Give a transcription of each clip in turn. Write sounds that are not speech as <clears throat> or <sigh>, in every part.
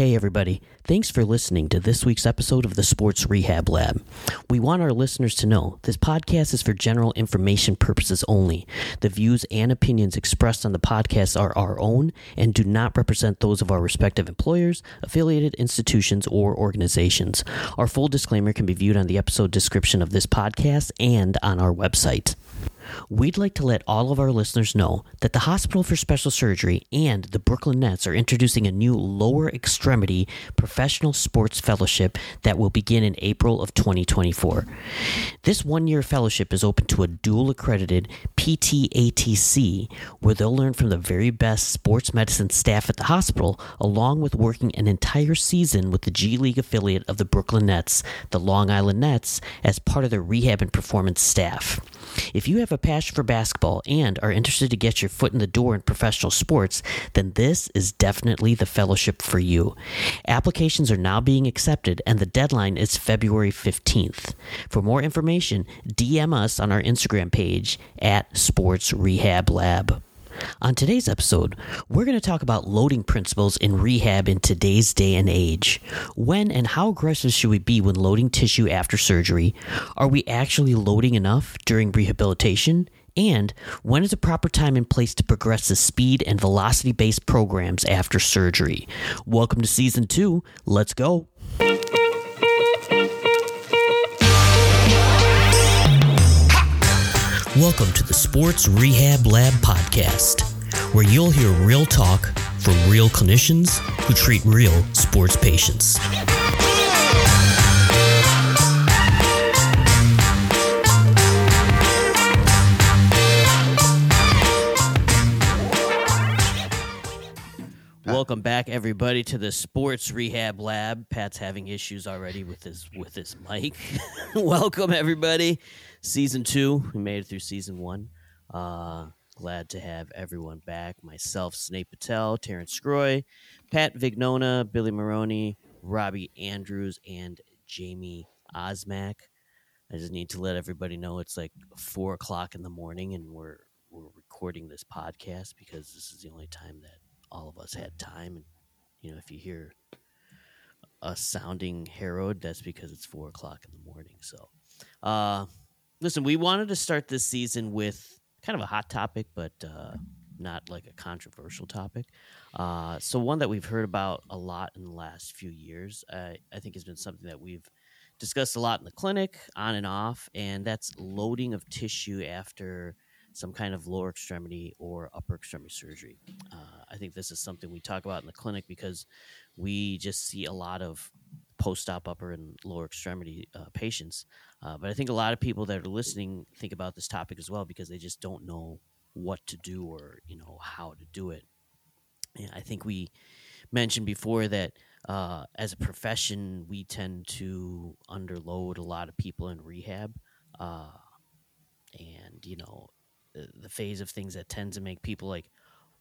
Hey, everybody. Thanks for listening to this week's episode of the Sports Rehab Lab. We want our listeners to know this podcast is for general information purposes only. The views and opinions expressed on the podcast are our own and do not represent those of our respective employers, affiliated institutions, or organizations. Our full disclaimer can be viewed on the episode description of this podcast and on our website. We'd like to let all of our listeners know that the Hospital for Special Surgery and the Brooklyn Nets are introducing a new lower extremity professional sports fellowship that will begin in April of 2024. This one year fellowship is open to a dual accredited PTATC, where they'll learn from the very best sports medicine staff at the hospital, along with working an entire season with the G League affiliate of the Brooklyn Nets, the Long Island Nets, as part of their rehab and performance staff. If you have a passion for basketball and are interested to get your foot in the door in professional sports, then this is definitely the fellowship for you. Applications are now being accepted and the deadline is February 15th. For more information, DM us on our Instagram page at Sports Rehab Lab. On today's episode, we're going to talk about loading principles in rehab in today's day and age. When and how aggressive should we be when loading tissue after surgery? Are we actually loading enough during rehabilitation? And when is a proper time and place to progress the speed and velocity based programs after surgery? Welcome to season two. Let's go. Welcome to the Sports Rehab Lab podcast, where you'll hear real talk from real clinicians who treat real sports patients. Welcome back, everybody, to the Sports Rehab Lab. Pat's having issues already with his with his mic. <laughs> Welcome, everybody season two. We made it through season one. Uh, glad to have everyone back. Myself, Snape Patel, Terrence Scroy, Pat Vignona, Billy Maroney, Robbie Andrews, and Jamie Osmack. I just need to let everybody know it's like four o'clock in the morning, and we're we're recording this podcast because this is the only time that all of us had time. And you know, if you hear us sounding harrowed, that's because it's four o'clock in the morning. So, uh, listen, we wanted to start this season with kind of a hot topic, but uh, not like a controversial topic. Uh, so one that we've heard about a lot in the last few years, uh, I think has been something that we've discussed a lot in the clinic, on and off, and that's loading of tissue after some kind of lower extremity or upper extremity surgery. Uh, I think this is something we talk about in the clinic because we just see a lot of post-op upper and lower extremity uh, patients. Uh, but I think a lot of people that are listening think about this topic as well because they just don't know what to do or you know how to do it. And I think we mentioned before that uh, as a profession we tend to underload a lot of people in rehab, uh, and you know the, the phase of things that tend to make people like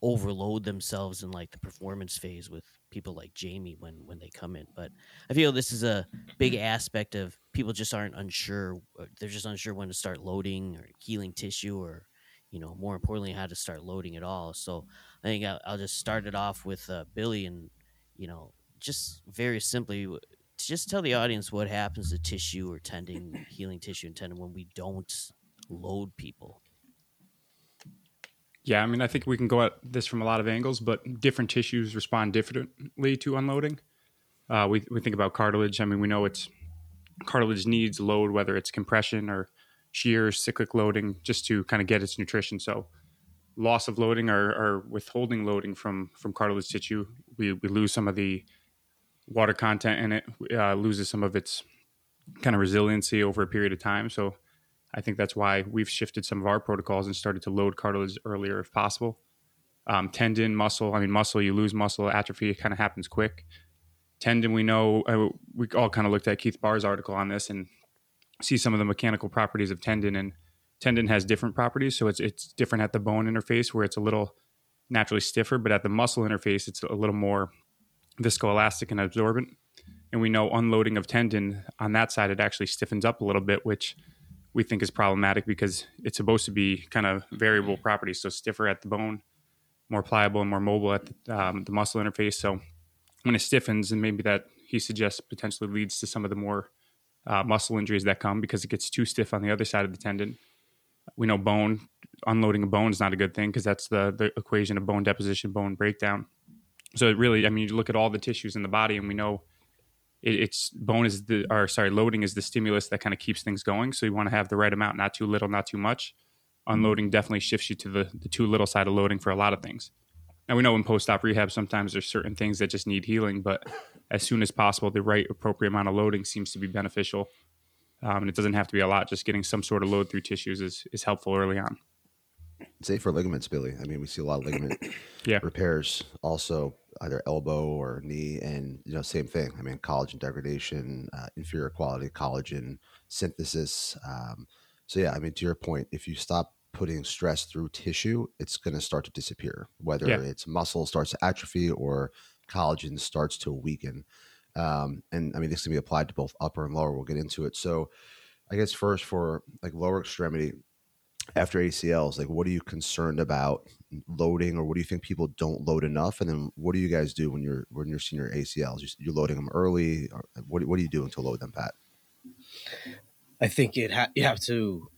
overload themselves in like the performance phase with people like Jamie when when they come in. But I feel this is a big aspect of people just aren't unsure. Uh, they're just unsure when to start loading or healing tissue, or you know, more importantly, how to start loading it all. So I think I'll, I'll just start it off with uh, Billy, and you know, just very simply. Just tell the audience what happens to tissue or tendon, healing tissue and tendon when we don't load people. Yeah, I mean, I think we can go at this from a lot of angles, but different tissues respond differently to unloading. Uh, we, we think about cartilage. I mean, we know it's cartilage needs load, whether it's compression or shear, cyclic loading, just to kind of get its nutrition. So, loss of loading or, or withholding loading from from cartilage tissue, we, we lose some of the water content in it, uh, loses some of its kind of resiliency over a period of time. So, I think that's why we've shifted some of our protocols and started to load cartilage earlier if possible. Um, tendon, muscle, I mean, muscle, you lose muscle, atrophy It kind of happens quick. Tendon, we know, uh, we all kind of looked at Keith Baar's article on this and see some of the mechanical properties of tendon. And tendon has different properties. So it's, it's different at the bone interface where it's a little naturally stiffer, but at the muscle interface, it's a little more viscoelastic and absorbent. And we know unloading of tendon on that side, it actually stiffens up a little bit, which we think is problematic because it's supposed to be kind of variable properties. So stiffer at the bone, more pliable and more mobile at the, um, the muscle interface. So when it stiffens, and maybe that he suggests potentially leads to some of the more uh, muscle injuries that come because it gets too stiff on the other side of the tendon. We know bone unloading a bone is not a good thing because that's the the equation of bone deposition, bone breakdown. So it really, I mean, you look at all the tissues in the body, and we know it, it's bone is the or sorry, loading is the stimulus that kind of keeps things going. So you want to have the right amount, not too little, not too much. Unloading definitely shifts you to the the too little side of loading for a lot of things. Now we know in post op rehab sometimes there's certain things that just need healing, but as soon as possible, the right appropriate amount of loading seems to be beneficial. Um, and it doesn't have to be a lot. Just getting some sort of load through tissues is, is helpful early on. Say for ligaments, Billy. I mean, we see a lot of ligament Yeah. repairs, also either elbow or knee, and you know, same thing. I mean, collagen degradation, uh, inferior quality collagen synthesis. Um, so yeah, I mean, to your point, if you stop putting stress through tissue, it's going to start to disappear. Whether Yeah. it's muscle starts to atrophy or collagen starts to weaken. Um, and I mean, this can be applied to both upper and lower. We'll get into it. So, I guess first for like lower extremity, after ACLs, like what are you concerned about loading, or what do you think people don't load enough? And then what do you guys do when you're when you're seeing your ACLs? You- You're loading them early. Or what what are you doing to load them, Pat? I think it ha- you have to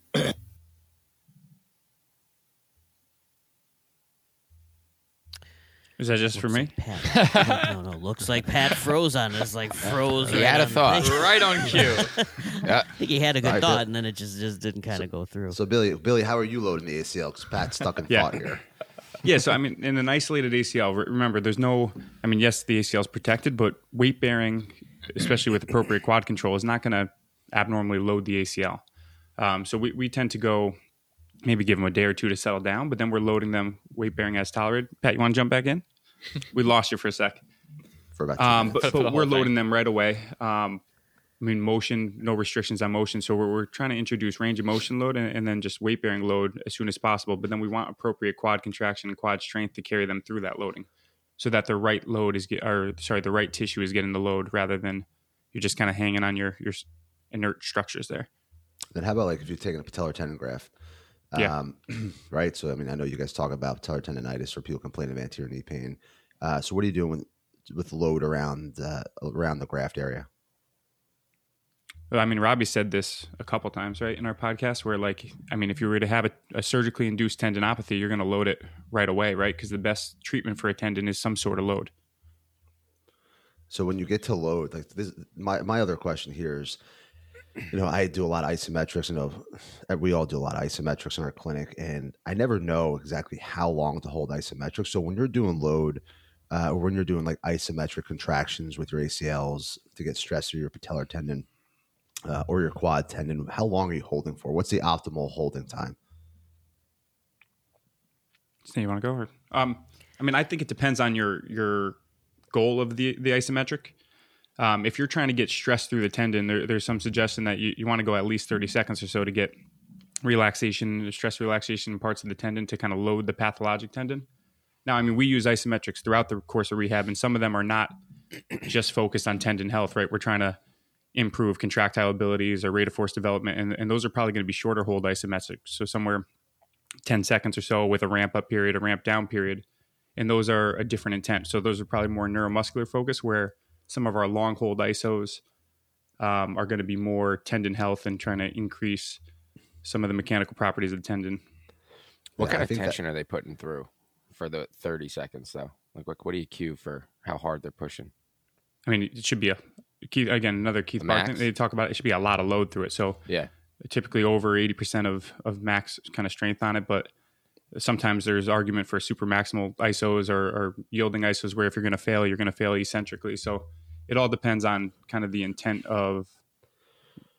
Is that just for me? Pat. <laughs> no, no, no. Looks like Pat froze on us. Like froze. He right had a on thought. thing. right on cue. <laughs> yeah. I think he had a good All right, thought, Bill. and then it just just didn't kind of go through. So Billy, Billy, how are you loading the ACL? Because Pat's stuck in Yeah. thought here. <laughs> Yeah, so I mean, in an isolated ACL, re- remember, there's no. I mean, yes, the ACL is protected, but weight bearing, especially with appropriate quad control, is not going to abnormally load the ACL. Um, so we, we tend to go maybe give them a day or two to settle down, but then we're loading them weight bearing as tolerated. Pat, you want to jump back in? We lost you for a sec. For about Um, minutes. but, but we're thing. loading them right away. Um, I mean, motion, no restrictions on motion. So we're, we're trying to introduce range of motion load and, and then just weight bearing load as soon as possible. But then we want appropriate quad contraction and quad strength to carry them through that loading, so that the right load is get, or sorry, the right tissue is getting the load rather than you're just kind of hanging on your your inert structures there. Then how about like if you're taking a patellar tendon graft? Yeah. Um, <clears throat> right. So I mean, I know you guys talk about patellar tendonitis or people complain of anterior knee pain. Uh, so what are you doing with, with load around uh, around the graft area? Well, I mean, Robbie said this a couple times, right, in our podcast, where like, I mean, if you were to have a, a surgically induced tendinopathy, you're going to load it right away, right? Because the best treatment for a tendon is some sort of load. So when you get to load, like this, my my other question here is, you know, I do a lot of isometrics. You know, we all do a lot of isometrics in our clinic, and I never know exactly how long to hold isometrics. So when you're doing load, uh, or when you're doing like isometric contractions with your ACLs to get stress through your patellar tendon uh, or your quad tendon, how long are you holding for? What's the optimal holding time? So you want to go? Or, um, I mean, I think it depends on your your goal of the the isometric. Um, if you're trying to get stress through the tendon, there, there's some suggestion that you, you want to go at least 30 seconds or so to get relaxation, stress relaxation in parts of the tendon to kind of load the pathologic tendon. Now, I mean, we use isometrics throughout the course of rehab, and some of them are not <clears throat> just focused on tendon health, right? We're trying to improve contractile abilities or rate of force development, and, and those are probably going to be shorter hold isometrics. So somewhere 10 seconds or so with a ramp up period, a ramp down period. And those are a different intent. So those are probably more neuromuscular focus, where some of our long hold ISOs um, are going to be more tendon health and trying to increase some of the mechanical properties of the tendon. What Yeah, kind I of think that- tension are they putting through for the 30 seconds, though? Like, what, what do you cue for how hard they're pushing? I mean, it should be a Keith again. Another Keith The Barton. max? They talk about it should be a lot of load through it. So Yeah. typically over 80% of, of max kind of strength on it. But sometimes there's argument for super maximal ISOs or, or yielding ISOs where if you're going to fail, you're going to fail eccentrically. So it all depends on kind of the intent of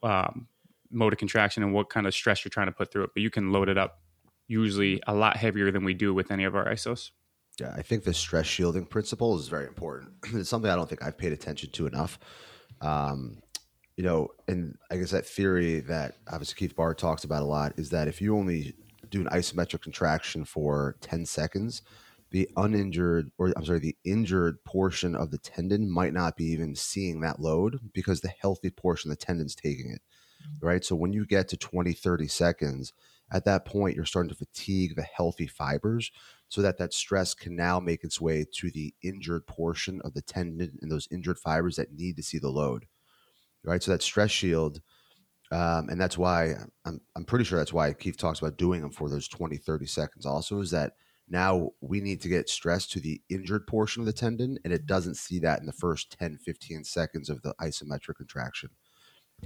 um, mode of contraction and what kind of stress you're trying to put through it. But you can load it up usually a lot heavier than we do with any of our ISOs. Yeah, I think the stress shielding principle is very important. <clears throat> it's something I don't think I've paid attention to enough. Um, you know, and I guess that theory that obviously Keith Baar talks about a lot is that if you only do an isometric contraction for 10 seconds, the uninjured, or I'm sorry, the injured portion of the tendon might not be even seeing that load because the healthy portion of the tendon's taking it. Right. So when you get to 20, 30 seconds, at that point, you're starting to fatigue the healthy fibers so that that stress can now make its way to the injured portion of the tendon and those injured fibers that need to see the load. Right. So that stress shield, um, and that's why I'm, I'm pretty sure that's why Keith talks about doing them for those 20, 30 seconds also is that now we need to get stress to the injured portion of the tendon, and it doesn't see that in the first 10, 15 seconds of the isometric contraction.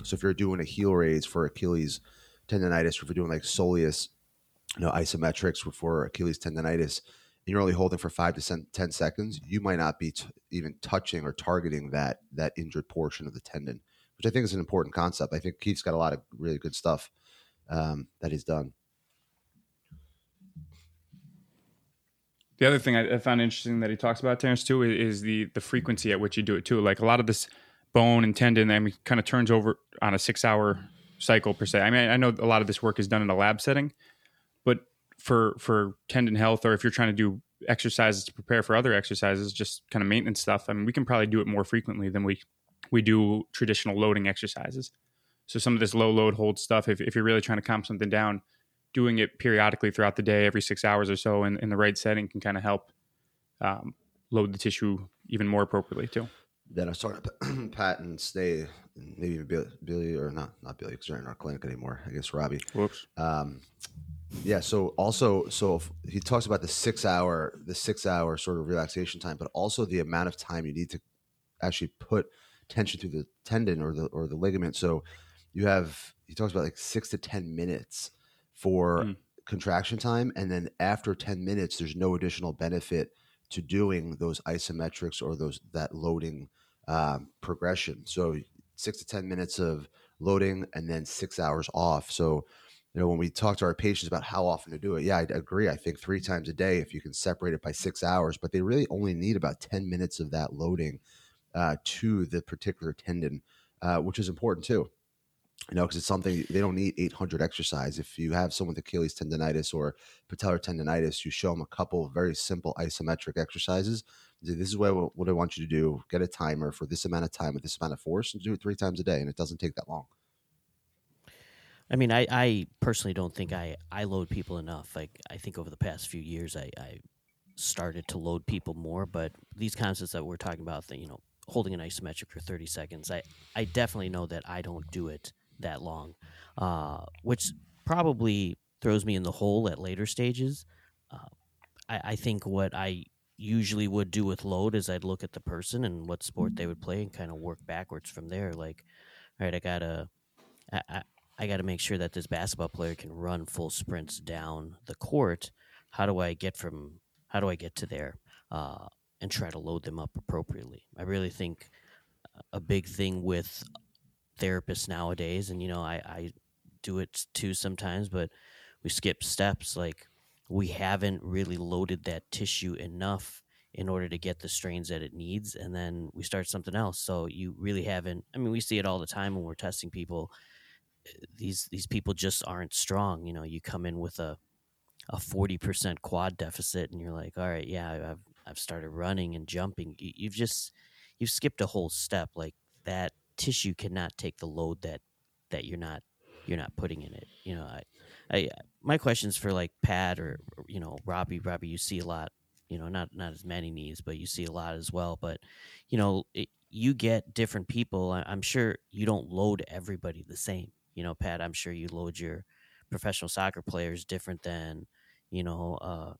So if you're doing a heel raise for Achilles tendonitis, or if you're doing like soleus, you know, isometrics for Achilles tendonitis, and you're only holding for five to 10 seconds, you might not be t- even touching or targeting that that injured portion of the tendon, which I think is an important concept. I think Keith's got a lot of really good stuff um, that he's done. The other thing I, found interesting that he talks about, Terrence, too, is, is the the frequency at which you do it too. Like a lot of this bone and tendon, I mean, kind of turns over on a six hour cycle per se. I mean, I know a lot of this work is done in a lab setting, but for for tendon health, or if you're trying to do exercises to prepare for other exercises, just kind of maintenance stuff. I mean, we can probably do it more frequently than we we do traditional loading exercises. So some of this low load hold stuff, if, if you're really trying to calm something down, doing it periodically throughout the day, every six hours or so, in, in the right setting, can kind of help um, load the tissue even more appropriately too. Then I was talking to <clears throat> Pat and Stay, maybe even Billy, Billy or not, not Billy, because they're in our clinic anymore. I guess Robbie. Whoops. Um, yeah. So also, so he talks about the six hour, the six hour sort of relaxation time, but also the amount of time you need to actually put tension through the tendon or the or the ligament. So you have he talks about like six to ten minutes for mm. contraction time, and then after ten minutes, there's no additional benefit to doing those isometrics or those that loading um, progression. So six to ten minutes of loading and then six hours off. So you know when we talk to our patients about how often to do it, yeah, I agree. I think three times a day if you can separate it by six hours, but they really only need about ten minutes of that loading uh, to the particular tendon, uh, which is important too you know, because it's something they don't need 800 exercise. If you have someone with Achilles tendonitis or patellar tendonitis, you show them a couple very simple isometric exercises. Say, This is what, what I want you to do. Get a timer for this amount of time with this amount of force and do it three times a day. And it doesn't take that long. I mean, I, I personally don't think I, I load people enough. Like, I think over the past few years, I, I started to load people more. But these concepts that we're talking about, you know, holding an isometric for 30 seconds, I, I definitely know that I don't do it that long, uh, which probably throws me in the hole at later stages. Uh, I, I, think what I usually would do with load is I'd look at the person and what sport they would play and kind of work backwards from there. Like, all right, I gotta, I, I, I gotta make sure that this basketball player can run full sprints down the court. How do I get from? How do I get to there? Uh, and try to load them up appropriately. I really think a big thing with therapists nowadays, and you know, I, I do it too sometimes, but we skip steps. Like we haven't really loaded that tissue enough in order to get the strains that it needs, and then we start something else. So you really haven't. I mean, we see it all the time when we're testing people. Eh, these these people just aren't strong. You know, you come in with a a forty percent quad deficit, and you're like, all right, yeah, I've I've started running and jumping. You, you've just you've skipped a whole step. Like that tissue cannot take the load that that you're not you're not putting in it. You know, I, I my questions for like Pat or, you know Robbie. Robbie, you see a lot. You know, not not as many knees, but you see a lot as well. But you know, it, you get different people. I, I'm sure you don't load everybody the same. You know, Pat, I'm sure you load your professional soccer players different than you know uh,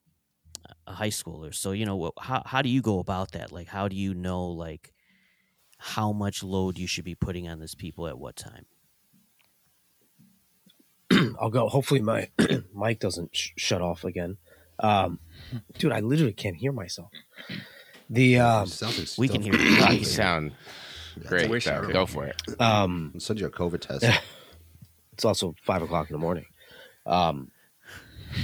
a high schooler. So you know, how how do you go about that? Like, how do you know like how much load you should be putting on this people at what time? <clears throat> I'll go. Hopefully, my <clears throat> mic doesn't sh- shut off again. Um, dude, I literally can't hear myself. The um, we can hear you. you sound great. So go for it. Um, I'll send you a COVID test. <laughs> it's also five o'clock in the morning. Um,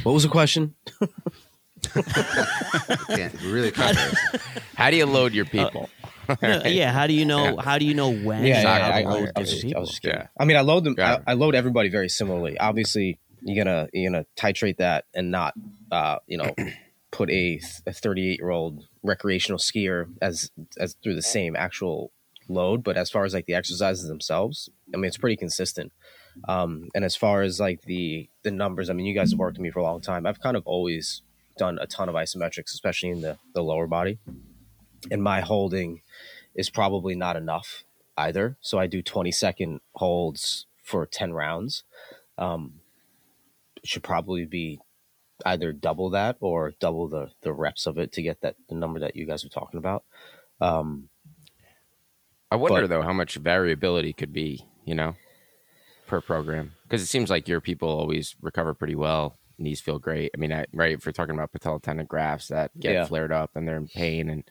what was the question? <laughs> can't really. <laughs> How do you load your people? <laughs> yeah. How do you know? How do you know when? Yeah, yeah I, I, I, was just, I, was just, yeah. I mean, I load them. I, I, load everybody very similarly. Obviously, you're gonna you're gonna titrate that and not, uh, you know, <clears throat> put a a 38 year old recreational skier as as through the same actual load. But as far as like the exercises themselves, I mean, it's pretty consistent. Um, and as far as like the the numbers, I mean, you guys have worked with me for a long time. I've kind of always done a ton of isometrics, especially in the the lower body, and my holding is probably not enough either. So I do 20 second holds for 10 rounds. Um, should probably be either double that or double the the reps of it to get that the number that you guys are talking about. Um, I wonder but, though how much variability could be, you know, per program because it seems like your people always recover pretty well. Knees feel great. I mean, I, right? If we're talking about patella tendon grafts that get yeah. flared up and they're in pain, and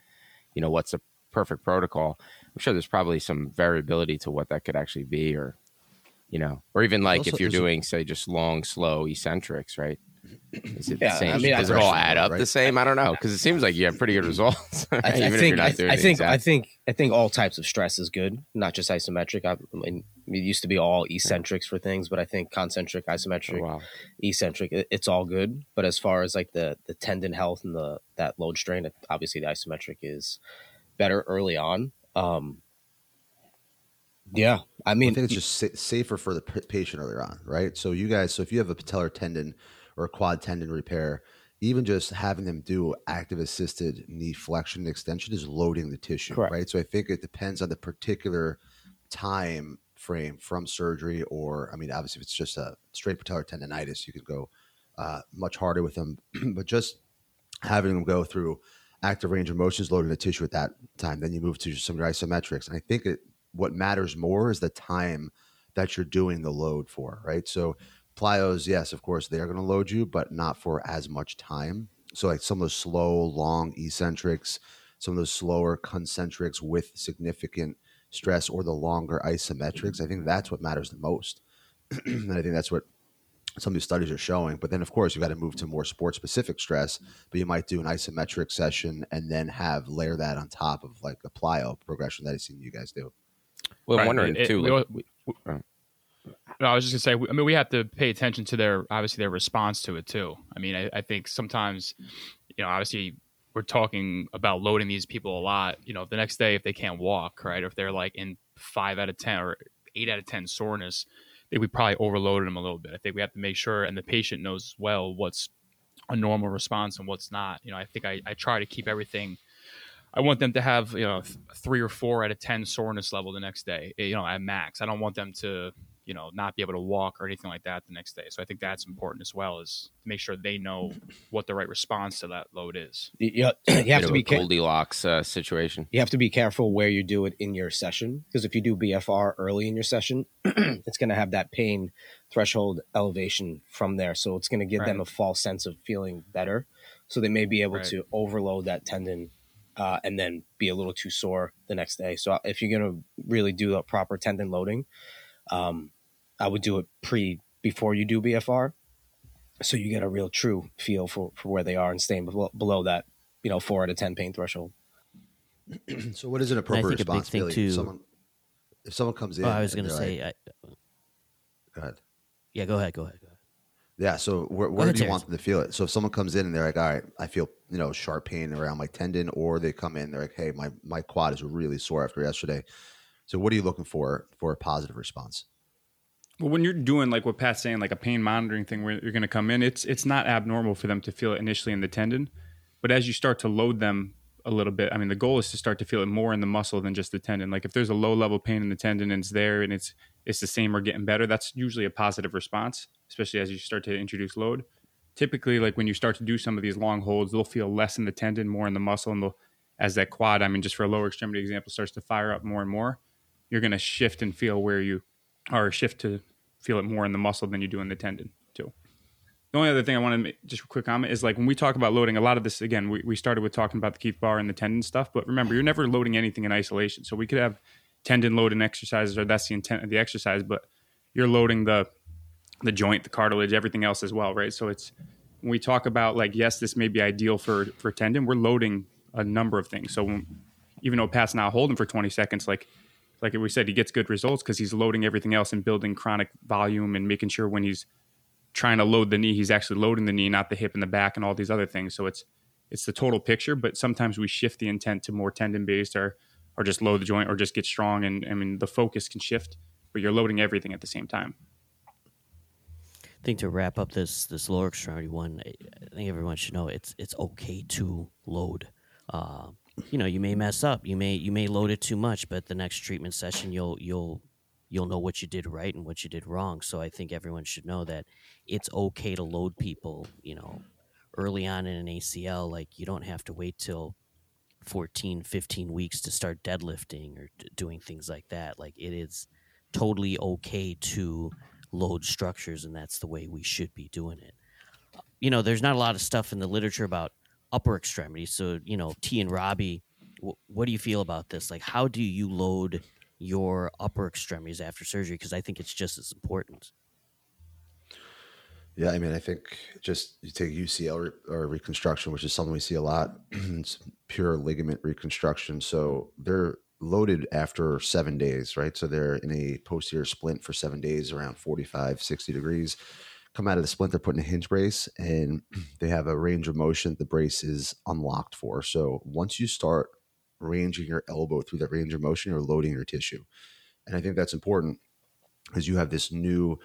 you know what's a perfect protocol, I'm sure there's probably some variability to what that could actually be, or you know, or even like also, if you're doing, say, just long, slow eccentrics, right? Is it yeah, the same? I mean, Does it all add up right? the same? I don't know because it seems like you have pretty good results. Right? <laughs> I, I think. I, I think. I think. I think all types of stress is good, not just isometric. I mean, it used to be all eccentrics for things, but I think concentric, oh, isometric, oh, wow. eccentric, it, it's all good. But as far as like the the tendon health and the that load strain, obviously the isometric is better early on. Um, yeah, I mean, I think it's just sa- safer for the p- patient earlier on, right? So you guys, so if you have a patellar tendon or a quad tendon repair, even just having them do active assisted knee flexion and extension is loading the tissue, Correct. right? So I think it depends on the particular time frame from surgery, or I mean, obviously, if it's just a straight patellar tendonitis, you could go uh, much harder with them, <clears throat> but just having them go through active range of motion motions loading the tissue at that time, then you move to some of your isometrics, and I think it what matters more is the time that you're doing the load for, right? So plyos, yes, of course, they are going to load you, but not for as much time. So like some of those slow, long eccentrics, some of those slower concentrics with significant stress, or the longer isometrics, I think that's what matters the most. <clears throat> and I think that's what some of these studies are showing. But then, of course, you've got to move to more sport specific stress. But you might do an isometric session and then have layer that on top of like a plyo progression that I've seen you guys do. Well, I'm wondering it, too. It, like, we, oh. no, I was just gonna say. I mean, we have to pay attention to their obviously their response to it too. I mean, I, I think sometimes, you know, obviously we're talking about loading these people a lot. You know, the next day if they can't walk, right, or if they're like in five out of ten or eight out of ten soreness, I think we probably overloaded them a little bit. I think we have to make sure, and the patient knows well what's a normal response and what's not. You know, I think I, I try to keep everything I want them to have you know three or four out of ten soreness level the next day. Eh, you know, at max. I don't want them to you know not be able to walk or anything like that the next day. So I think that's important as well is to make sure they know what the right response to that load is. Yeah, you, <clears throat> you have to be Goldilocks uh, situation. You have to be careful where you do it in your session because if you do BFR early in your session, <clears throat> it's going to have that pain threshold elevation from there. So it's going to give right. them a false sense of feeling better. So they may be able right. to overload that tendon uh, and then be a little too sore the next day. So if you're going to really do a proper tendon loading, um, I would do it pre before you do BFR, so you get a real true feel for, for where they are and staying below, below that, you know, four out of ten pain threshold. <clears throat> so what is an appropriate responsibility? Too, if someone if someone comes in, oh, I was going to say, like, I, go ahead. Yeah, go ahead. Go ahead. Go ahead. Yeah. So where, where do you want them to feel it? So if someone comes in and they're like, all right, I feel, you know, sharp pain around my tendon, or they come in, they're like, hey, my, my quad is really sore after yesterday. So what are you looking for for a positive response? Well, when you're doing like what Pat's saying, like a pain monitoring thing where you're going to come in, it's it's not abnormal for them to feel it initially in the tendon, but as you start to load them a little bit, I mean, the goal is to start to feel it more in the muscle than just the tendon. Like if there's a low level pain in the tendon and it's there and it's it's the same or getting better, that's usually a positive response, especially as you start to introduce load. Typically, like when you start to do some of these long holds, they'll feel less in the tendon, more in the muscle, and they'll, as that quad, I mean, just for a lower extremity example, starts to fire up more and more, you're going to shift and feel where you are, shift to feel it more in the muscle than you do in the tendon, too. The only other thing I want to make just a quick comment is like when we talk about loading, a lot of this, again, we, we started with talking about the Keith Baar and the tendon stuff, but remember, you're never loading anything in isolation. So we could have tendon loading exercises, or that's the intent of the exercise, but you're loading the the joint, the cartilage, everything else as well, right? So it's when we talk about like, yes, this may be ideal for for tendon, we're loading a number of things. So when, even though Pat's not holding for 20 seconds, like like we said, he gets good results because he's loading everything else and building chronic volume and making sure when he's trying to load the knee, he's actually loading the knee, not the hip and the back and all these other things. So it's it's the total picture, but sometimes we shift the intent to more tendon based or or just load the joint or just get strong. And I mean, the focus can shift, but you're loading everything at the same time. I think to wrap up this this lower extremity one, I think everyone should know it's it's okay to load. Uh, you know, you may mess up, you may you may load it too much, but the next treatment session you'll you'll you'll know what you did right and what you did wrong. So I think everyone should know that it's okay to load people. You know, early on in an ACL, like you don't have to wait till 14, 15 weeks to start deadlifting or d- doing things like that. Like it is totally okay to load structures, and that's the way we should be doing it. You know, there's not a lot of stuff in the literature about upper extremities. So, you know, T and Robbie, w- what do you feel about this? Like, how do you load your upper extremities after surgery? Because I think it's just as important. Yeah, I mean, I think just you take UCL re- or reconstruction, which is something we see a lot. <clears throat> it's pure ligament reconstruction. So they're loaded after seven days, right? So they're in a posterior splint for seven days, around 45, 60 degrees. Come out of the splint, they're putting a hinge brace and <clears throat> they have a range of motion the brace is unlocked for. So once you start ranging your elbow through that range of motion, you're loading your tissue. And I think that's important because you have this new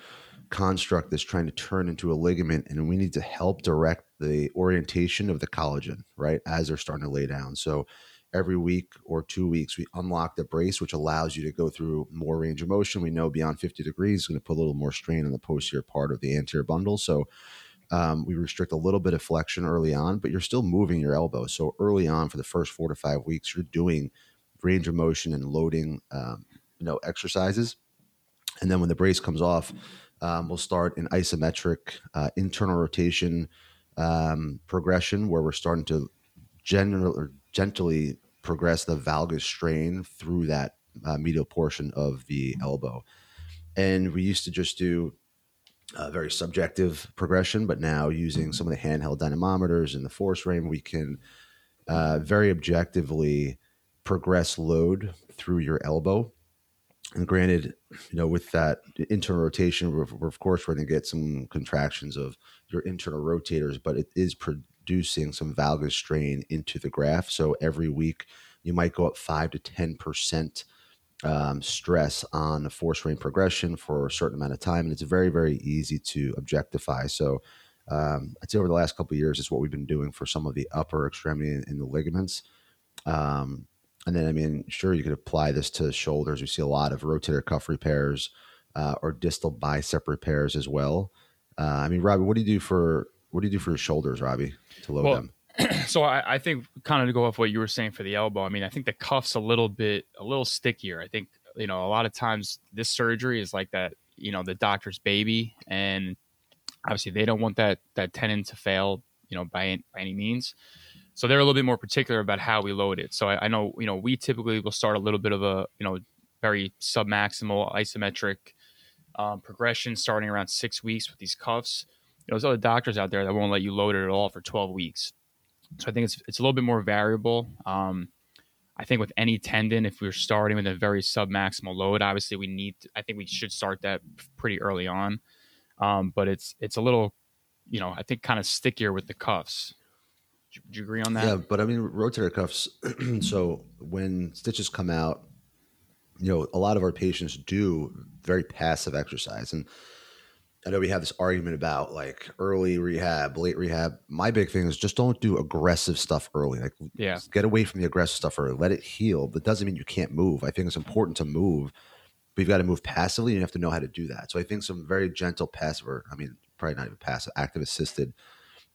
construct that's trying to turn into a ligament and we need to help direct the orientation of the collagen right as they're starting to lay down so every week or two weeks, we unlock the brace, which allows you to go through more range of motion. We know beyond 50 degrees is going to put a little more strain on the posterior part of the anterior bundle. So um, we restrict a little bit of flexion early on, but you're still moving your elbow. So early on, for the first four to five weeks, you're doing range of motion and loading, um, you know, exercises. And then when the brace comes off, um, we'll start an isometric uh, internal rotation um, progression where we're starting to general gently progress the valgus strain through that uh, medial portion of the elbow. And we used to just do a very subjective progression, but now using some of the handheld dynamometers and the force ring, we can uh, very objectively progress load through your elbow. And granted, you know, with that internal rotation, we're, we're of course, we're going to get some contractions of your internal rotators, but it is pro- reducing some valgus strain into the graft. So every week you might go up five to 10% um, stress on force ring progression for a certain amount of time. And it's very, very easy to objectify. So um, I'd say over the last couple of years, is what we've been doing for some of the upper extremity in, the ligaments. Um, and then, I mean, sure, you could apply this to shoulders. We see a lot of rotator cuff repairs uh, or distal bicep repairs as well. Uh, I mean, Robbie, what do you do for what do you do for your shoulders, Robbie, to load well, them? <clears throat> so I, I, think kind of to go off what you were saying for the elbow. I mean, I think the cuff's a little bit a little stickier. I think you know a lot of times this surgery is like that. You know, the doctor's baby, and obviously they don't want that that tendon to fail. You know, by by any means. So they're a little bit more particular about how we load it. So I, I know you know we typically will start a little bit of a you know very submaximal isometric um, progression starting around six weeks with these cuffs know, there's other doctors out there that won't let you load it at all for 12 weeks. So I think it's it's a little bit more variable. Um, I think with any tendon, if we're starting with a very submaximal load, obviously we need. To, I think we should start that pretty early on. Um, but it's it's a little, you know, I think kind of stickier with the cuffs. Do you, do you agree on that? Yeah, but I mean rotator cuffs. <clears throat> so when stitches come out, you know, a lot of our patients do very passive exercise, and I know we have this argument about like early rehab, late rehab. My big thing is just don't do aggressive stuff early. Like, yeah, get away from the aggressive stuff early. Let it heal. That doesn't mean you can't move. I think it's important to move, but you've got to move passively. And you have to know how to do that. So I think some very gentle passive, or I mean, probably not even passive, active assisted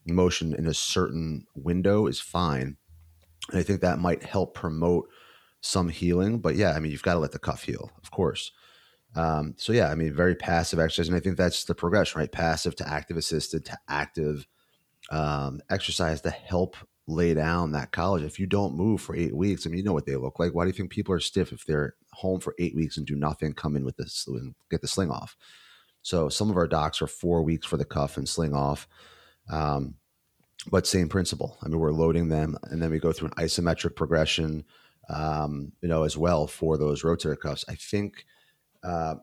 motion in a certain window is fine. And I think that might help promote some healing. But yeah, I mean, you've got to let the cuff heal, of course. Um, so yeah, I mean, very passive exercise, and I think that's the progression, right? Passive to active assisted to active um, exercise to help lay down that collagen. If you don't move for eight weeks, I mean, you know what they look like. Why do you think people are stiff if they're home for eight weeks and do nothing, come in with this and get the sling off? So some of our docs are four weeks for the cuff and sling off. Um, but same principle. I mean, we're loading them, and then we go through an isometric progression, um, you know, as well for those rotator cuffs. I think uh,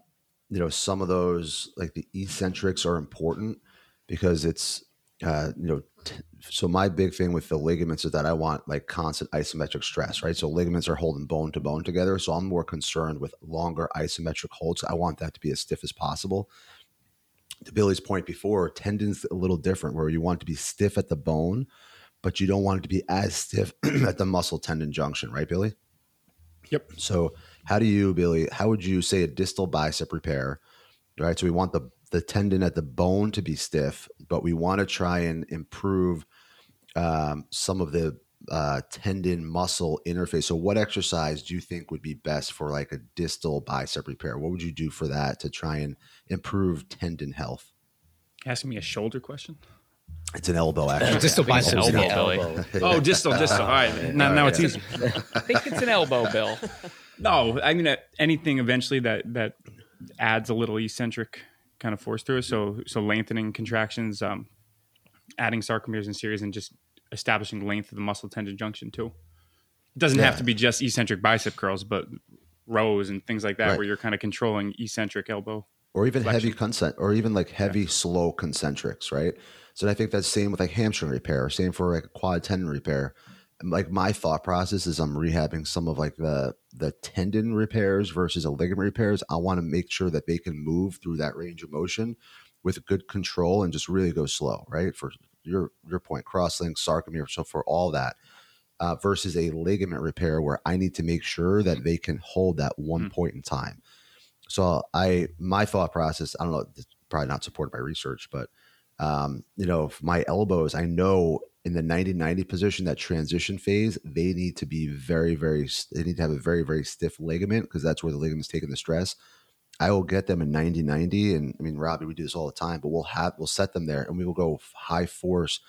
you know, some of those like the eccentrics are important because it's, uh, you know, t- so my big thing with the ligaments is that I want like constant isometric stress, right? So ligaments are holding bone to bone together. So I'm more concerned with longer isometric holds. I want that to be as stiff as possible. to Billy's point before, tendons a little different where you want to be stiff at the bone, but you don't want it to be as stiff <clears throat> at the muscle tendon junction, right, Billy? Yep. So, how do you, Billy? How would you say a distal bicep repair? Right. So we want the the tendon at the bone to be stiff, but we want to try and improve um, some of the uh, tendon muscle interface. So, what exercise do you think would be best for like a distal bicep repair? What would you do for that to try and improve tendon health? Asking me a shoulder question. It's an elbow <laughs> action. distal bicep. elbow, Billy. <laughs> Oh, distal, distal. All right, now, now it's easy. <laughs> I think it's an elbow, Bill. No, I mean anything eventually that that adds a little eccentric kind of force through it. So so lengthening contractions, um, adding sarcomeres and series, and just establishing length of the muscle tendon junction too. It doesn't have to be just eccentric bicep curls, but rows and things like that, Right. where you're kind of controlling eccentric elbow. or even heavy flexion. consent or even like heavy slow concentrics right so i think that's same with like hamstring repair same for like quad tendon repair like my thought process is i'm rehabbing some of like the the tendon repairs versus a ligament repairs. I want to make sure that they can move through that range of motion with good control and just really go slow right? For your your point crosslink sarcomere so for all that uh, versus a ligament repair where i need to make sure that they can hold that one point in time. So I my thought process, I don't know, probably not supported by research, but um, you know, my elbows, I know in the 90-90 position, that transition phase, they need to be very, very they need to have a very, very stiff ligament because that's where the ligament's taking the stress. I will get them in 90-90. And I mean, Robbie, we do this all the time, but we'll have we'll set them there and we will go high force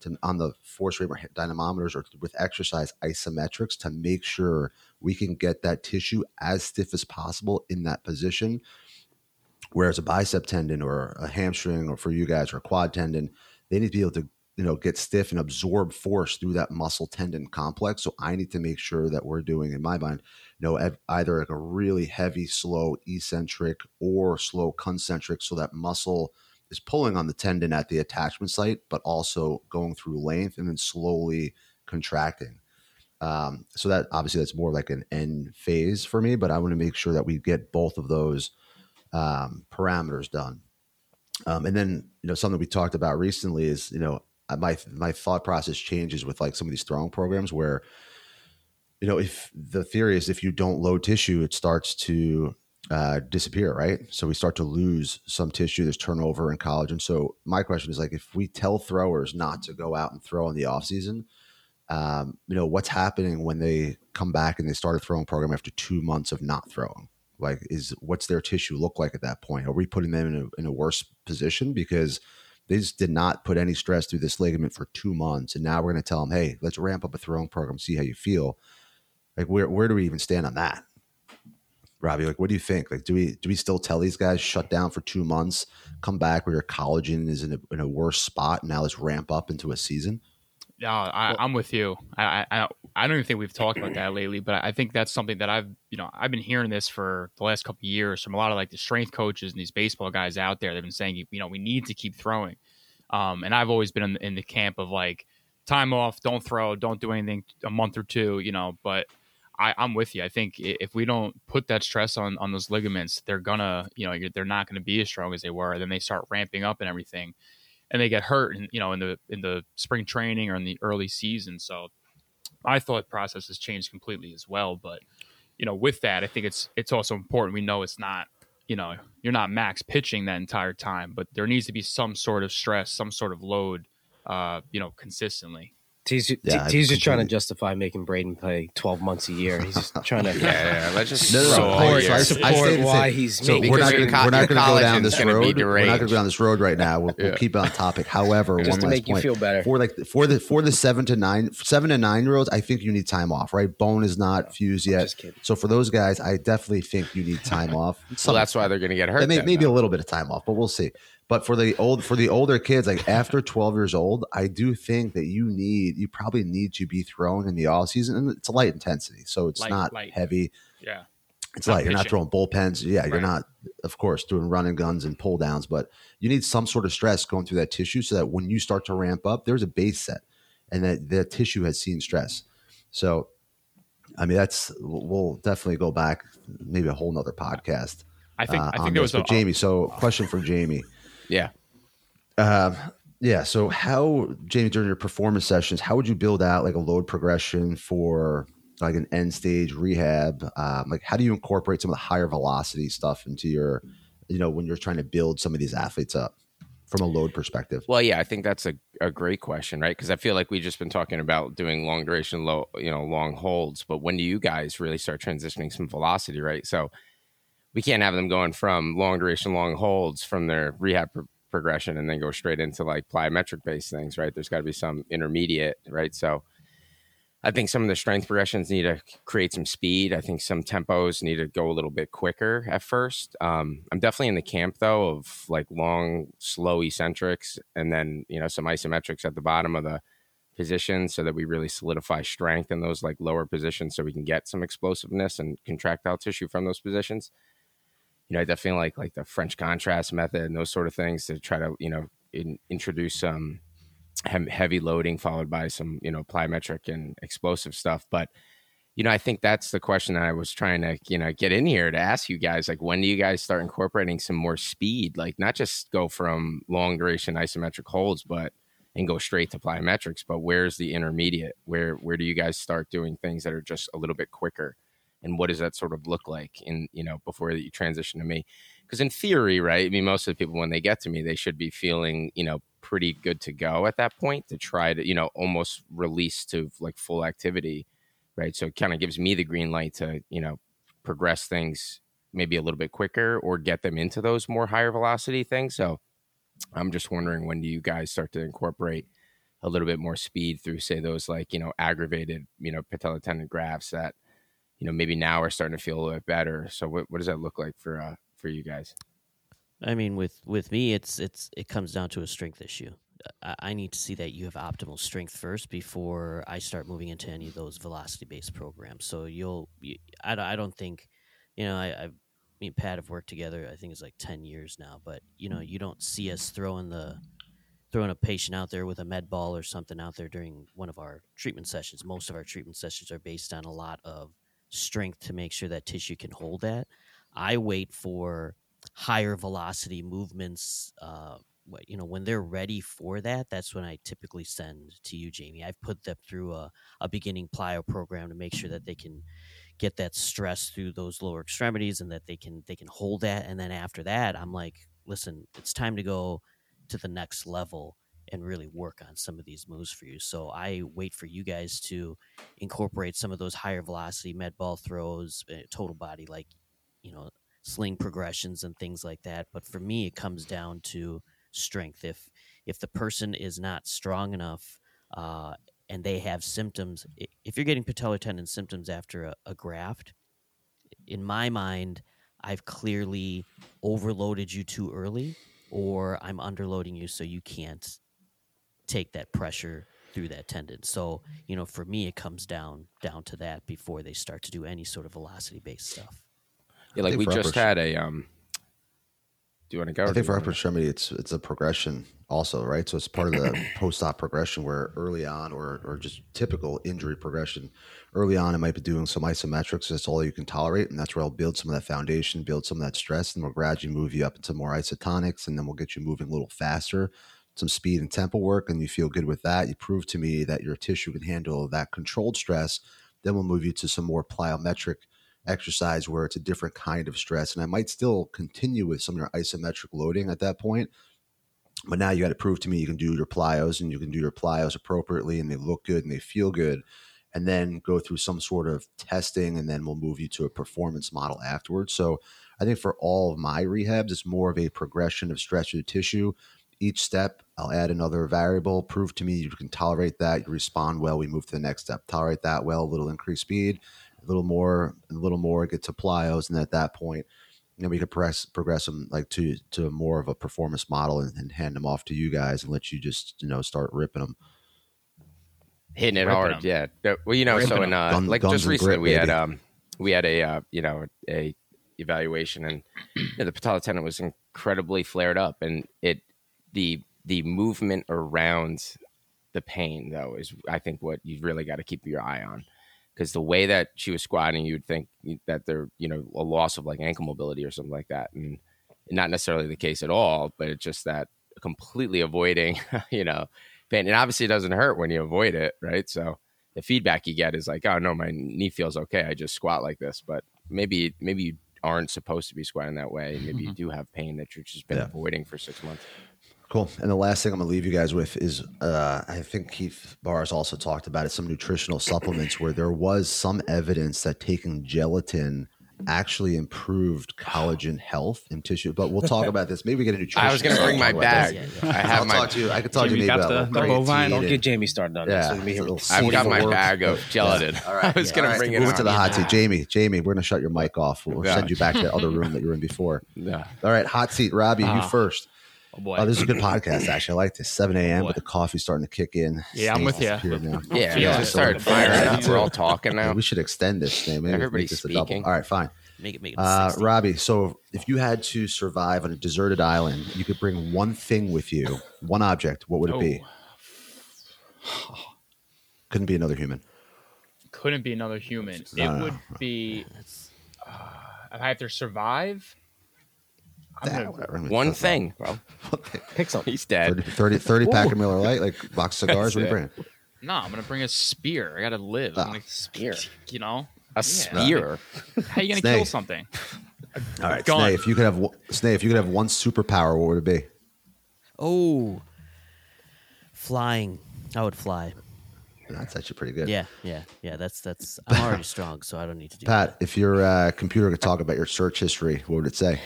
to on the force rate dynamometers or with exercise isometrics to make sure we can get that tissue as stiff as possible in that position. Whereas a bicep tendon or a hamstring, or for you guys, or a quad tendon, they need to be able to, you know, get stiff and absorb force through that muscle tendon complex. So I need to make sure that we're doing, in my mind, you know, either like a really heavy, slow eccentric or slow concentric, so that muscle is pulling on the tendon at the attachment site, but also going through length and then slowly contracting. Um, so that obviously that's more like an end phase for me, but I want to make sure that we get both of those um, parameters done. Um, and then you know something we talked about recently is you know my my thought process changes with like some of these throwing programs where you know if the theory is if you don't load tissue it starts to uh, disappear right? So we start to lose some tissue there's turnover in collagen so my question is like if we tell throwers not to go out and throw in the off season um, you know what's happening when they come back and they start a throwing program after two months of not throwing? Like is what's their tissue look like at that point? Are we putting them in a, in a worse position? Because they just did not put any stress through this ligament for two months. And now we're going to tell them hey let's ramp up a throwing program see how you feel. Like where, where do we even stand on that? Robbie like what do you think? Like do we do we still tell these guys shut down for two months come back where your collagen is in a, in a worse spot and now let's ramp up into a season No, I, I'm with you. I, I I don't even think we've talked about that lately, but I think that's something that I've you know I've been hearing this for the last couple of years from a lot of like the strength coaches and these baseball guys out there. They've been saying you know we need to keep throwing, um, and I've always been in, in the camp of like time off, don't throw, don't do anything a month or two, you know. But I, I'm with you. I think if we don't put that stress on on those ligaments, they're gonna you know you're, they're not going to be as strong as they were. Then they start ramping up and everything and they get hurt in, you know in the in the spring training or in the early season. So my thought process has changed completely as well but you know with that i think it's it's also important. We know it's not you know you're not max pitching that entire time but there needs to be some sort of stress some sort of load uh you know consistently T's, Yeah, I T's just trying to justify making Braden play 12 months a year. He's just trying to <laughs> Yeah, yeah, let's just No, no, no. throw I- all support, so I- support I stayed why he's So making we're not going to we're not co- going to go down this road. We're not going to go down this road right now. We'll, we'll keep it on topic. However, <laughs> just one to last make you point. feel better. for like for the for the seven to nine seven to nine year olds, I think you need time off. Right, bone is not fused yet. So for those guys, I definitely think you need time <laughs> off. Well, Some- that's why they're going to get hurt. may, then, maybe though. a little bit of time off, but we'll see. But for the old for the older kids, like after 12 years old, I do think that you need you probably need to be thrown in the off season, and it's a light intensity, so it's Light- not light. heavy. yeah It's Not like you're not throwing bullpens. Yeah, you're not, of course, doing running guns and pull downs, but you need some sort of stress going through that tissue so that when you start to ramp up, there's a base set and that the tissue has seen stress. So, I mean, that's we'll definitely go back, maybe a whole nother podcast. i think uh, i think there was a Jamie. So, question for Jamie. Yeah. Um, yeah. So, how, Jamie, during your performance sessions, how would you build out like a load progression for like an end stage rehab? Um, like, how do you incorporate some of the higher velocity stuff into your, you know, when you're trying to build some of these athletes up from a load perspective? Well, yeah, I think that's a, a great question, right? Because I feel like we've just been talking about doing long duration, low, you know, long holds. But when do you guys really start transitioning some velocity, right? So we can't have them going from long duration, long holds from their rehab progression and then go straight into like plyometric based things, right? There's got to be some intermediate, right? So I think some of the strength progressions need to create some speed. I think some tempos need to go a little bit quicker at first. Um, I'm definitely in the camp though of like long, slow eccentrics and then, you know, some isometrics at the bottom of the position so that we really solidify strength in those like lower positions so we can get some explosiveness and contractile tissue from those positions you know, I definitely like like the French contrast method and those sort of things to try to you know in, introduce some heavy loading followed by some you know plyometric and explosive stuff. But you know, I think that's the question that I was trying to you know get in here to ask you guys. Like, when do you guys start incorporating some more speed? Like, not just go from long duration isometric holds, but and go straight to plyometrics. But where's the intermediate? Where where do you guys start doing things that are just a little bit quicker? And what does that sort of look like in you know before that you transition to me? Because in theory right i mean most of the people when they get to me they should be feeling you know pretty good to go at that point to try to you know almost release to like full activity right? So it kind of gives me the green light to you know progress things maybe a little bit quicker or get them into those more higher velocity things. So i'm just wondering when do you guys start to incorporate a little bit more speed through say those like you know aggravated you know patella tendon grafts that you know maybe now we're starting to feel a little bit better. So what what does that look like for uh for you guys? I mean, with with me, it's it's it comes down to a strength issue. I, I need to see that you have optimal strength first before I start moving into any of those velocity based programs. So you'll, you, I, I don't think, you know, I, I me and Pat have worked together. I think it's like ten years now, but you know, you don't see us throwing the throwing a patient out there with a med ball or something out there during one of our treatment sessions. Most of our treatment sessions are based on a lot of strength to make sure that tissue can hold that. I wait for higher velocity movements. Uh, you know, when they're ready for that, that's when I typically send to you, Jamie. I've put them through a, a beginning plyo program to make sure that they can get that stress through those lower extremities and that they can they can hold that. And then after that, I'm like, listen, it's time to go to the next level and really work on some of these moves for you. So I wait for you guys to incorporate some of those higher velocity med ball throws, eh, total body, like, you know, sling progressions and things like that. But for me, it comes down to strength. If, if the person is not strong enough, uh, and they have symptoms, if you're getting patellar tendon symptoms after a, a graft, in my mind, I've clearly overloaded you too early or I'm underloading you so you can't take that pressure through that tendon. So, you know, for me, it comes down down to that before they start to do any sort of velocity based stuff. Yeah, like we just had a. um Do you want to go? I think for upper extremity, it's it's a progression also, right? So it's part of the <clears throat> post op progression where early on, or or just typical injury progression, early on, it might be doing some isometrics. That's all you can tolerate, and that's where I'll build some of that foundation, build some of that stress, and we'll gradually move you up into more isotonics, and then we'll get you moving a little faster some speed and tempo work and you feel good with that, you prove to me that your tissue can handle that controlled stress, then we'll move you to some more plyometric exercise where it's a different kind of stress. And I might still continue with some of your isometric loading at that point. But now you got to prove to me you can do your plyos and you can do your plyos appropriately and they look good and they feel good. And then go through some sort of testing and then we'll move you to a performance model afterwards. So I think for all of my rehabs, it's more of a progression of stress to the tissue each step, I'll add another variable. Prove to me you can tolerate that. You respond well. We move to the next step. Tolerate that well. A little increased speed, a little more, a little more. Get to plyos, and at that point, then we could press progress them like to to more of a performance model and, and, hand them off to you guys and let you just you know start ripping them. Hitting it hard, them. yeah. Well, you know, ripping so in uh, Gun, like just recently, we had um we had a uh, you know a evaluation and you know, the patella tendon was incredibly flared up and it the the movement around the pain though is I think what you've really got to keep your eye on because the way that she was squatting, you'd think that there, you know, a loss of like ankle mobility or something like that. And not necessarily the case at all, but it's just that completely avoiding, <laughs> you know, pain. And obviously, it doesn't hurt when you avoid it, right? So the feedback you get is like, oh no, my knee feels okay. I just squat like this, but maybe maybe you aren't supposed to be squatting that way. Maybe mm-hmm. you do have pain that you've just been yeah. avoiding for six months. Cool. And the last thing I'm going to leave you guys with is uh, I think Keith Baar's also talked about it some nutritional supplements where there was some evidence that taking gelatin actually improved collagen health and tissue. But we'll talk about this. Maybe we get a nutrition. I was going to bring my bag. Yeah, yeah. I have I'll my. Talk to you. I could talk Jamie to you about the, the bovine. Don't get Jamie started on yeah. this. I've got my bag of gelatin. Yeah. All <laughs> right. I was going to bring it. Move it to the hot seat, Jamie. Jamie, we're going to shut your mic off. We'll send you back to the other <laughs> room that you were in before. Yeah. All right, hot seat, Robbie. You ah. first. Oh boy! Oh, this is a good podcast. Actually, I like this. Seven a.m. Oh with the coffee's starting to kick in. Yeah, I'm with you. Now. <laughs> Yeah, yeah. Just started firing up. We're all talking now. We should extend this. Thing. Maybe Everybody's this speaking. All right, fine. Make it, make it. Uh, Robbie, so if you had to survive on a deserted island, you could bring one thing with you, one object. What would it oh. be? Couldn't be another human. Couldn't be another human. It would be. Uh, if I have to survive. Gonna, one uh, thing, bro. Pick something. He's dead. 30, 30, 30 pack of Miller Lite, like box of <laughs> cigars. what are you bringing? No, I'm gonna bring a spear. I gotta live. Oh. Gonna, spear. <laughs> You know, a spear. How are you gonna kill something? <laughs> All right, Snay. If you could have Snay, if you could have one superpower, what would it be? Oh, flying. I would fly. That's actually pretty good. Yeah, yeah, yeah. That's that's. I'm already strong, so I don't need to do. Pat, that. if your uh, computer could talk about your search history, what would it say?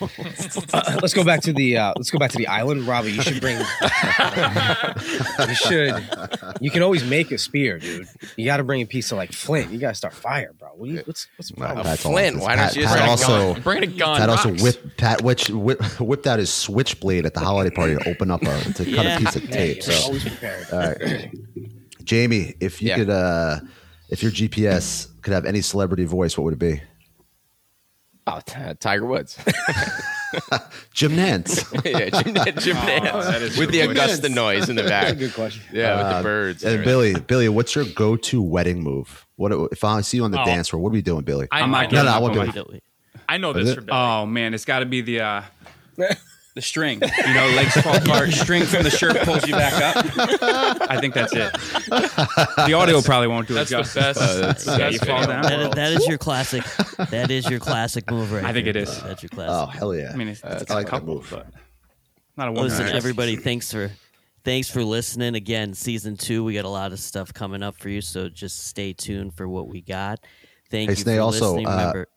uh, <laughs> let's go back to the uh, let's go back to the island, Robbie. You should bring. <laughs> you should. You can always make a spear, dude. You got to bring a piece of like flint. You got to start fire, bro. What you, what's what's the problem? Well, flint. Why don't you just Pat also bring a gun? Pat also whipped Pat which, whip, whipped out his switchblade at the holiday party to open up a to cut yeah. a piece of tape. Yeah, so always prepared. All right, <clears throat> Jamie, if you yeah. could, uh if your GPS could have any celebrity voice, what would it be? Oh, t- Tiger Woods. <laughs> Jim Nantz. <laughs> yeah, Jim, <laughs> Jim oh, Nantz. With the Augusta noise in the back. good question. Yeah, uh, with the uh, birds. And Billy, Billy, what's your go-to wedding move? What if I see you on the oh. dance floor? What are we doing, Billy? I, am not. No, no, I won't do it. I know this. Oh man, it's got to be the. Uh, the string. You know, legs fall apart, <laughs> string from the shirt pulls you back up. I think that's it. The audio probably won't do that's it justice. The best, uh, yeah, you fall down. That is, that is, your classic. That is your classic move, right? I think there. it is. That's your classic. Oh hell yeah! I mean, it's, it's I like couple, move. but not a one. Listen, everybody, thanks for thanks for listening again. Season two, we got a lot of stuff coming up for you, so just stay tuned for what we got. Thank hey, you for also. Uh, Remember,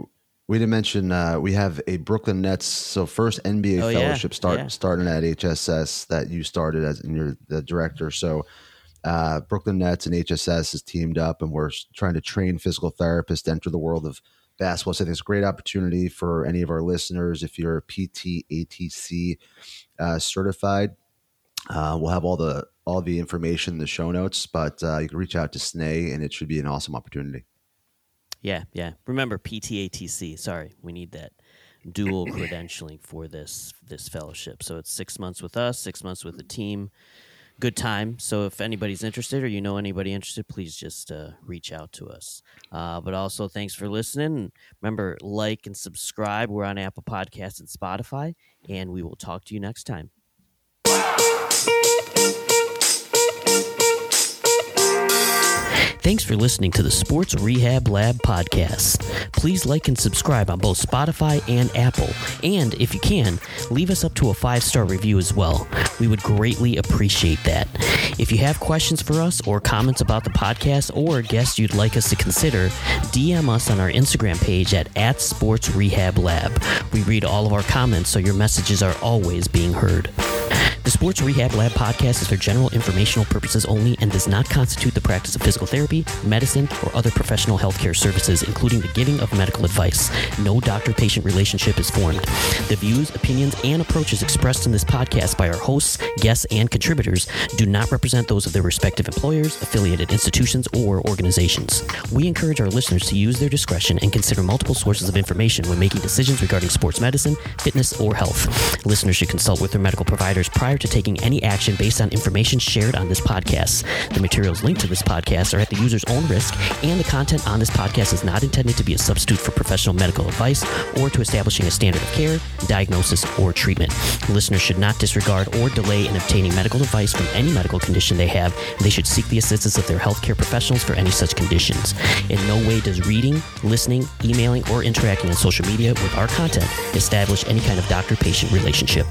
we didn't mention uh, we have a Brooklyn Nets so first NBA oh, fellowship yeah, start yeah. starting at HSS that you started as and you're the director. So uh, Brooklyn Nets and HSS has teamed up and we're trying to train physical therapists to enter the world of basketball. So I think it's a great opportunity for any of our listeners if you're a PT ATC uh, certified. Uh, we'll have all the all the information in the show notes, but uh, you can reach out to Snay and it should be an awesome opportunity. Yeah, yeah. Remember PTATC. Sorry, we need that dual <coughs> credentialing for this this fellowship. So it's six months with us, six months with the team. Good time. So if anybody's interested or you know anybody interested, please just uh, reach out to us. Uh, but also, thanks for listening. Remember, like and subscribe. We're on Apple Podcasts and Spotify, and we will talk to you next time. Thanks for listening to the Sports Rehab Lab podcast. Please like and subscribe on both Spotify and Apple. And if you can, leave us up to a five star review as well. We would greatly appreciate that. If you have questions for us or comments about the podcast or guests you'd like us to consider, DM us on our Instagram page at, at Sports Rehab Lab. We read all of our comments, so your messages are always being heard. The Sports Rehab Lab podcast is for general informational purposes only and does not constitute the practice of physical therapy, medicine, or other professional healthcare services, including the giving of medical advice. No doctor patient relationship is formed. The views, opinions, and approaches expressed in this podcast by our hosts, guests, and contributors do not represent those of their respective employers, affiliated institutions, or organizations. We encourage our listeners to use their discretion and consider multiple sources of information when making decisions regarding sports medicine, fitness, or health. Listeners should consult with their medical providers prior required to taking any action based on information shared on this podcast. The materials linked to this podcast are at the user's own risk, and the content on this podcast is not intended to be a substitute for professional medical advice or to establishing a standard of care, diagnosis, or treatment. Listeners should not disregard or delay in obtaining medical advice from any medical condition they have. They should seek the assistance of their healthcare professionals for any such conditions. In no way does reading, listening, emailing, or interacting on social media with our content establish any kind of doctor patient relationship.